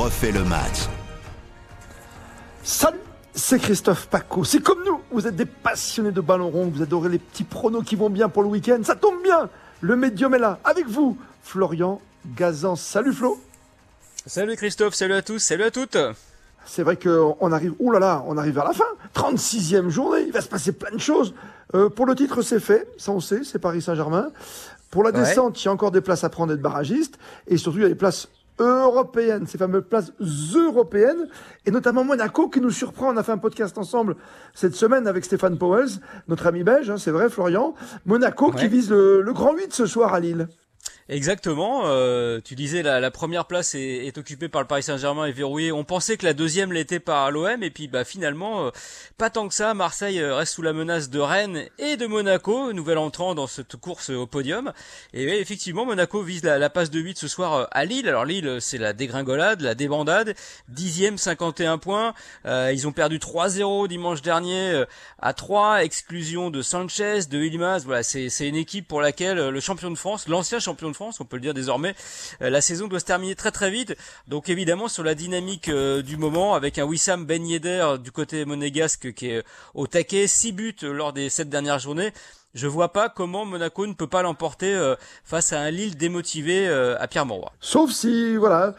refait le match. Salut, c'est Christophe Paco. C'est comme nous, vous êtes des passionnés de ballon rond, vous adorez les petits pronos qui vont bien pour le week-end. Ça tombe bien, le médium est là, avec vous, Florian Gazan. Salut Flo. Salut Christophe, salut à tous, salut à toutes. C'est vrai qu'on arrive, ouh là là, on arrive vers la fin. 36e journée, il va se passer plein de choses. Euh, pour le titre, c'est fait, ça on sait, c'est Paris Saint-Germain. Pour la descente, il y a encore des places à prendre d'être barragiste. Et surtout, il y a des places européennes, ces fameuses places européennes, et notamment Monaco qui nous surprend. On a fait un podcast ensemble cette semaine avec Stéphane Powell, notre ami belge, hein, c'est vrai, Florian. Monaco qui vise le, le grand 8 ce soir à Lille. Exactement. Euh, tu disais la, la première place est, est, occupée par le Paris Saint-Germain et verrouillée. On pensait que la deuxième l'était par l'OM et puis bah finalement euh, pas tant que ça. Marseille euh, reste sous la menace de Rennes et de Monaco, nouvel entrant dans cette course au podium. Et effectivement, Monaco vise la, la passe de 8 ce soir euh, à Lille. Alors Lille, c'est la dégringolade, la débandade. Dixième, 51 points. ils ont perdu 3-0 dimanche dernier à 3, exclusion de Sanchez, de Ilmaz. Voilà, c'est une équipe pour laquelle le champion de France, l'ancien champion de France on peut le dire désormais. Euh, la saison doit se terminer très très vite. Donc évidemment sur la dynamique euh, du moment, avec un Wissam Ben Yedder du côté monégasque qui est au taquet, 6 buts lors des 7 dernières journées. Je vois pas comment Monaco ne peut pas l'emporter euh, face à un Lille démotivé à Pierre Mauroy. Sauf si, voilà,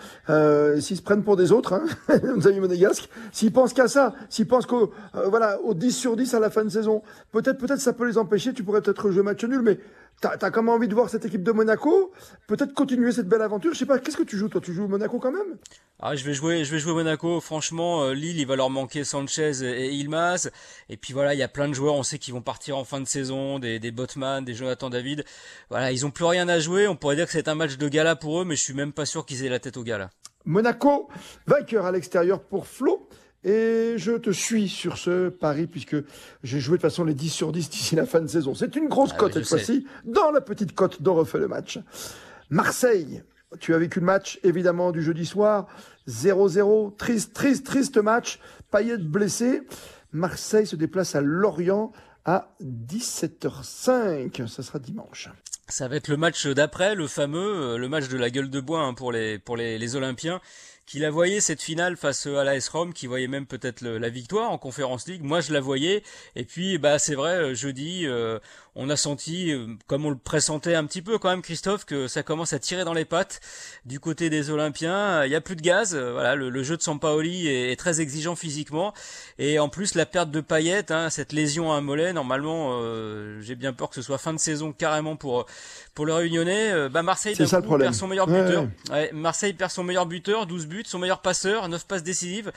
s'ils se prennent pour des autres, hein, nos amis monégasques, s'ils pensent qu'à ça, s'ils pensent qu'au voilà, au 10 sur 10 à la fin de saison, peut-être peut-être ça peut les empêcher, tu pourrais peut-être jouer match nul, mais T'as as quand même envie de voir cette équipe de Monaco? Peut-être continuer cette belle aventure? Je sais pas, qu'est-ce que tu joues toi? Tu joues Monaco quand même? Ah, je vais jouer, je vais jouer Monaco. Franchement, euh, Lille, il va leur manquer Sanchez et Ilmaz. Et puis voilà, il y a plein de joueurs, on sait qu'ils vont partir en fin de saison, des, des Botman, des Jonathan David. Voilà, ils ont plus rien à jouer. On pourrait dire que c'est un match de gala pour eux, mais je suis même pas sûr qu'ils aient la tête au gala. Monaco, vainqueur à l'extérieur pour Flo. Et je te suis sur ce pari puisque j'ai joué de façon les 10 sur 10 d'ici la fin de saison. C'est une grosse ah cote cette fois-ci, dans la petite cote dont refait le match. Marseille, tu as vécu le match évidemment du jeudi soir. 0-0, triste, triste, triste match. Payet blessé. Marseille se déplace à Lorient à 17h05. Ça sera dimanche. Ça va être le match d'après, le fameux, euh, le match de la gueule de bois hein, pour les pour les, les Olympiens qui la voyait cette finale face à la S-Rome, qui voyait même peut-être la victoire en Conférence League. Moi, je la voyais. Et puis, bah, c'est vrai, euh, jeudi, euh, on a senti, euh, comme on le pressentait un petit peu quand même, Christophe, que ça commence à tirer dans les pattes du côté des Olympiens. Il n'y a plus de gaz. Voilà, le, jeu de Sampaoli est, est, très exigeant physiquement. Et en plus, la perte de Payet, hein, cette lésion à un mollet, normalement, j'ai bien peur que ce soit fin de saison carrément pour pour le Réunionnais. bah, Marseille perd son meilleur buteur. Marseille perd son meilleur buteur, 12 buts son meilleur passeur, 9 passes décisives.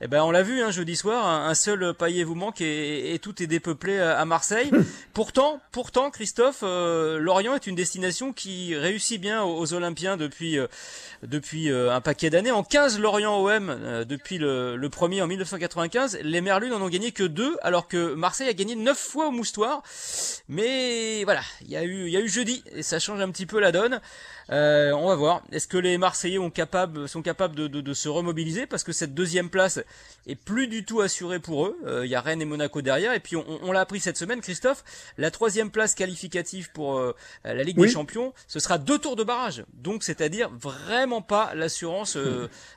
Et eh ben on l'a vu hein, jeudi soir, un, seul paillet vous manque et, tout est dépeuplé à, Marseille. pourtant, pourtant Christophe, euh, Lorient est une destination qui réussit bien aux, Olympiens depuis euh, depuis euh, un paquet d'années. En 15 Lorient OM depuis le, premier en 1995, les Merlus n'en ont gagné que deux, alors que Marseille a gagné 9 fois au Moustoir. Mais voilà, il y a eu il y a eu jeudi et ça change un petit peu la donne. Euh, on va voir. Est-ce que les Marseillais ont capable, sont capables de, de, de, se remobiliser parce que cette deuxième place est plus du tout assurée pour eux. Euh, il y a Rennes et Monaco derrière et puis on, on l'a appris cette semaine, Christophe. La troisième place qualificative pour euh, la Ligue des Champions, ce sera deux tours de barrage. Donc c'est-à-dire vraiment pas l'assurance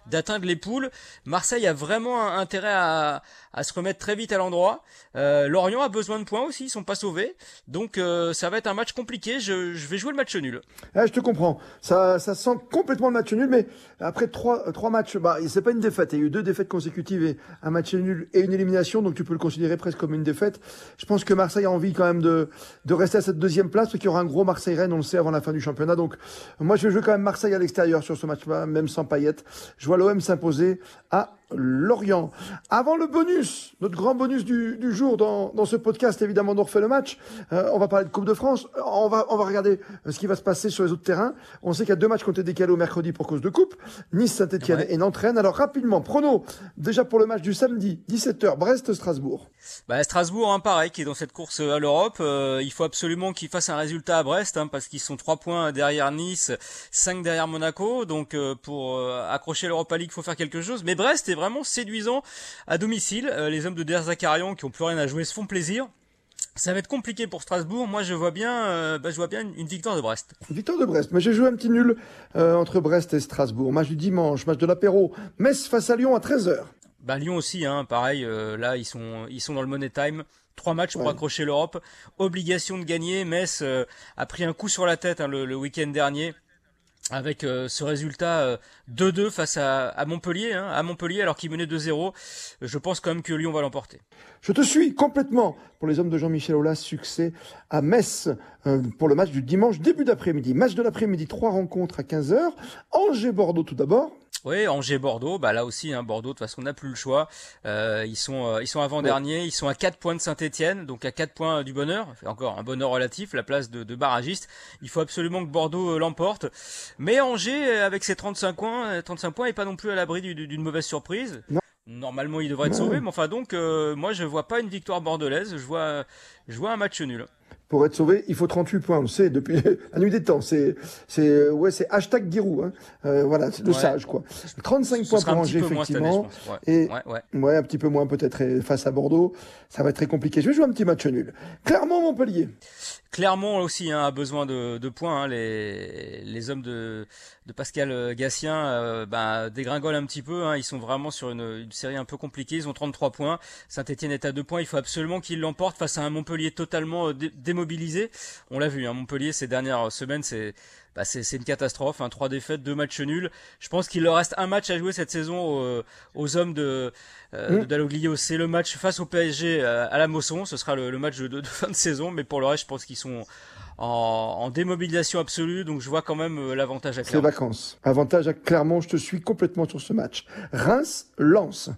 d'atteindre les poules. Marseille a vraiment intérêt à, à se remettre très vite à l'endroit. Lorient a besoin de points aussi, ils sont pas sauvés. Donc ça va être un match compliqué. Je, je vais jouer le match nul. Ah, je te comprends. Ça, ça sent complètement le match nul, mais après trois, trois matchs, bah, c'est pas une défaite. Il y a eu deux défaites consécutives et un match nul et une élimination, donc tu peux le considérer presque comme une défaite. Je pense que Marseille a envie quand même de, de rester à cette deuxième place, parce qu'il y aura un gros Marseille-Rennes, on le sait, avant la fin du championnat. Donc, moi, je vais jouer quand même Marseille à l'extérieur sur ce match-là, même sans paillettes. Je vois l'OM s'imposer à Lorient. Avant le bonus, notre grand bonus du, du jour dans, dans ce podcast, évidemment, on refait le match. Euh, on va parler de Coupe de France. On va, on va regarder euh, ce qui va se passer sur les autres terrains. On sait qu'il y a deux matchs qui ont été décalés au mercredi pour cause de Coupe. Nice, Saint-Etienne et Nantes Alors rapidement, prono, déjà pour le match du samedi, 17h, Brest-Strasbourg. Bah, Strasbourg, hein, pareil, qui est dans cette course à l'Europe. Euh, il faut absolument qu'il fasse un résultat à Brest, hein, parce qu'ils sont trois points derrière Nice, 5 derrière Monaco. Donc pour accrocher l'Europa League, il faut faire quelque chose. Mais Brest est vraiment séduisant à domicile. Euh, les hommes de Der Zakarian qui ont plus rien à jouer se font plaisir. Ça va être compliqué pour Strasbourg. Moi, je vois bien, euh, bah, je vois bien une, victoire de Brest. Une victoire de Brest. Mais j'ai joué un petit nul euh, entre Brest et Strasbourg. Match du dimanche, match de l'apéro. Metz face à Lyon à 13h. Bah, Lyon aussi, hein, pareil. Euh, là, ils sont, ils sont dans le money time. Trois matchs pour accrocher l'Europe. Obligation de gagner. Metz a pris un coup sur la tête hein, le week-end dernier avec euh, ce résultat 2-2 euh, face à, Montpellier, hein, à Montpellier alors qu'il menait 2-0, je pense quand même que Lyon va l'emporter. Je te suis complètement pour les hommes de Jean-Michel Aulas, succès à Metz euh, pour le match du dimanche, début d'après-midi. Match de l'après-midi, trois rencontres à 15h. Angers-Bordeaux tout d'abord. Oui, Angers-Bordeaux, bah là aussi, hein, Bordeaux, de toute façon, n'a plus le choix. Euh, ils sont, euh, ils sont avant-derniers, ils sont à 4 points de Saint-Etienne, donc à 4 points du bonheur. Encore un bonheur relatif, la place de, de barragiste. Il faut absolument que Bordeaux euh, l'emporte. Mais Angers, avec ses 35 points, 35 points, est pas non plus à l'abri d'une mauvaise surprise. Normalement, il devrait être sauvé, mais enfin donc, moi, je vois pas une victoire bordelaise. Je vois, je vois un match nul pour être sauvé, il faut 38 points. On le sait depuis la nuit des temps. C'est, c'est, ouais, c'est hashtag Giroud. Hein. Euh, voilà, c'est le sage, quoi. 35 points pour Angers, effectivement. et ouais, un petit peu moins peut-être face à Bordeaux. Ça va être très compliqué. Je vais jouer un petit match nul. Clairement, Montpellier. Clermont aussi hein, a besoin de, de points. Hein. Les, les hommes de, de Pascal Gassien euh, bah, dégringolent un petit peu. Hein. Ils sont vraiment sur une, une, série un peu compliquée. Ils ont 33 points. Saint-Etienne est à 2 points. Il faut absolument qu'ils l'emportent face à un Montpellier totalement euh, On l'a vu, hein, Montpellier ces dernières semaines, c'est bah c'est une catastrophe. Hein, trois défaites, deux matchs nuls. Je pense qu'il leur reste un match à jouer cette saison aux, euh, aux hommes de, euh, mmh. C'est le match face au PSG euh, à la Mosson. Ce sera le, match de, de, fin de saison. Mais pour le reste, je pense qu'ils sont en, en, démobilisation absolue. Donc je vois quand même euh, l'avantage à Clermont. C'est vacances. Avantage à Clermont. Je te suis complètement sur ce match. Reims lance.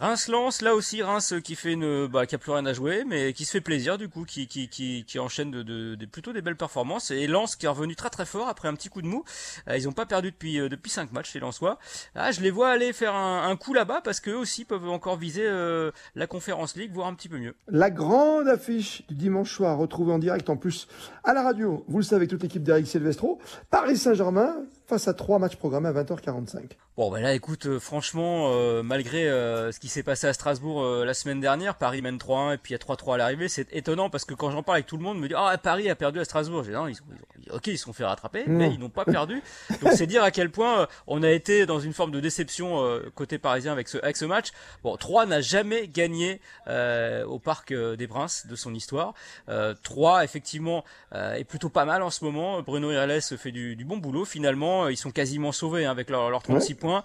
Reims lance là aussi Reims qui fait une bah, qui a plus rien à jouer mais qui se fait plaisir du coup qui qui qui, qui enchaîne de, de, plutôt des belles performances. Et Lens qui est revenu très très fort après un petit coup de mou. Euh, ils ont pas perdu depuis euh, depuis cinq matchs les Lensois. Ah je les vois aller faire un, un coup là-bas parce qu'eux aussi peuvent encore viser euh, la Conférence League voire un petit peu mieux. La grande affiche du dimanche soir retrouvée en direct en plus à la radio vous le savez toute l'équipe d'Eric Silvestro Paris Saint-Germain face à trois matchs programmés à 20h45. Bon, ben là, écoute, euh, franchement, euh, malgré euh, ce qui s'est passé à Strasbourg la semaine dernière, Paris mène 3-1 et puis il y a 3-3 à l'arrivée, c'est étonnant parce que quand j'en parle avec tout le monde, me dit ah Paris a perdu à Strasbourg. J'ai non, ils, ils, ok, ils se sont fait rattraper, mais ils n'ont pas perdu. Donc c'est dire à quel point on a été dans une forme de déception côté parisien avec ce avec ce match. Bon, 3 n'a jamais gagné au Parc des Princes de son histoire. 3 effectivement est plutôt pas mal en ce moment. Bruno Irles fait du, du bon boulot finalement ils sont quasiment sauvés hein, avec leurs 36 points.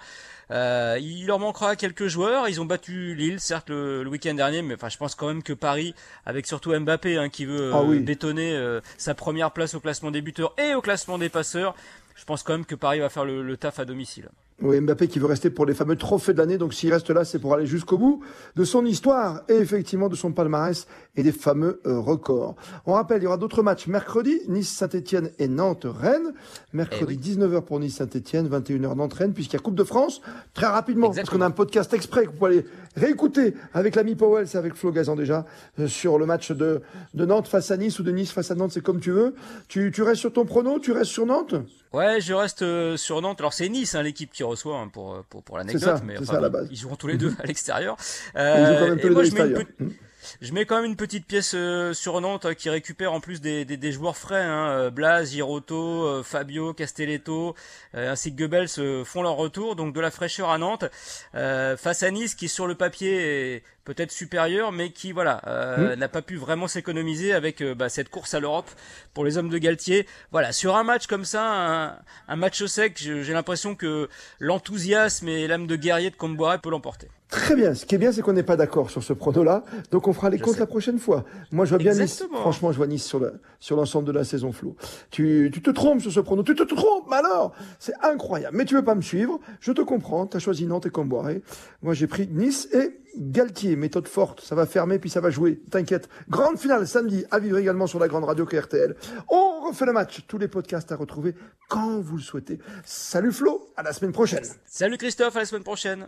Euh, il leur manquera quelques joueurs. Ils ont battu Lille, certes le, week-end dernier, mais enfin, je pense quand même que Paris, avec surtout Mbappé hein, qui veut ah euh, bétonner euh, sa première place au classement des buteurs et au classement des passeurs, je pense quand même que Paris va faire le taf à domicile. Oui, Mbappé qui veut rester pour les fameux trophées de l'année. Donc s'il reste là, c'est pour aller jusqu'au bout de son histoire et effectivement de son palmarès et des fameux euh, records. On rappelle, il y aura d'autres matchs mercredi, Nice-Saint-Etienne et Nantes-Rennes. Mercredi 19h eh pour Nice-Saint-Etienne, 21h Nantes-Rennes, puisqu'il y a Coupe de France. Très rapidement, parce qu'on a un podcast exprès que vous pouvez aller réécouter avec l'ami Powell, c'est avec Flo Gazan déjà, euh, sur le match de, de Nantes face à Nice ou de Nice face à Nantes, c'est comme tu veux. Tu, tu restes sur ton prono, tu restes sur Nantes? Ouais, je reste euh, sur Nantes. Alors c'est Nice, hein, l'équipe qui reçoit hein, pour, pour, pour l'anecdote, mais enfin, ils joueront tous les deux à l'extérieur. Euh, et moi, je mets une, je mets quand même une petite pièce euh, sur Nantes hein, qui récupère en plus des, des, des joueurs frais. Hein, euh, Blas, Giroto, euh, Fabio, Castelletto, ainsi que Goebbels font leur retour. Donc de la fraîcheur à Nantes. face à Nice qui sur le papier est peut-être supérieur, mais qui voilà mmh. n'a pas pu vraiment s'économiser avec bah, cette course à l'Europe pour les hommes de Galtier. Voilà, sur un match comme ça, un, un match au sec, j'ai l'impression que l'enthousiasme et l'âme de guerrier de Comboiré peut l'emporter. Très bien. Ce qui est bien, c'est qu'on n'est pas d'accord sur ce prono-là. Donc, on fera les comptes la prochaine fois. Moi, je vois bien Nice. Franchement, je vois Nice sur le, sur l'ensemble de la saison floue. Tu, tu te trompes sur ce prono. Tu te trompes, alors! C'est incroyable. Mais tu veux pas me suivre? Je te comprends. Tu as choisi Nantes et Comboiré. Moi, j'ai pris Nice et Galtier. Méthode forte. Ça va fermer puis ça va jouer. T'inquiète. Grande finale samedi à vivre également sur la grande radio KRTL. On refait le match. Tous les podcasts à retrouver quand vous le souhaitez. Salut Flo. À la semaine prochaine. Salut Christophe. À la semaine prochaine.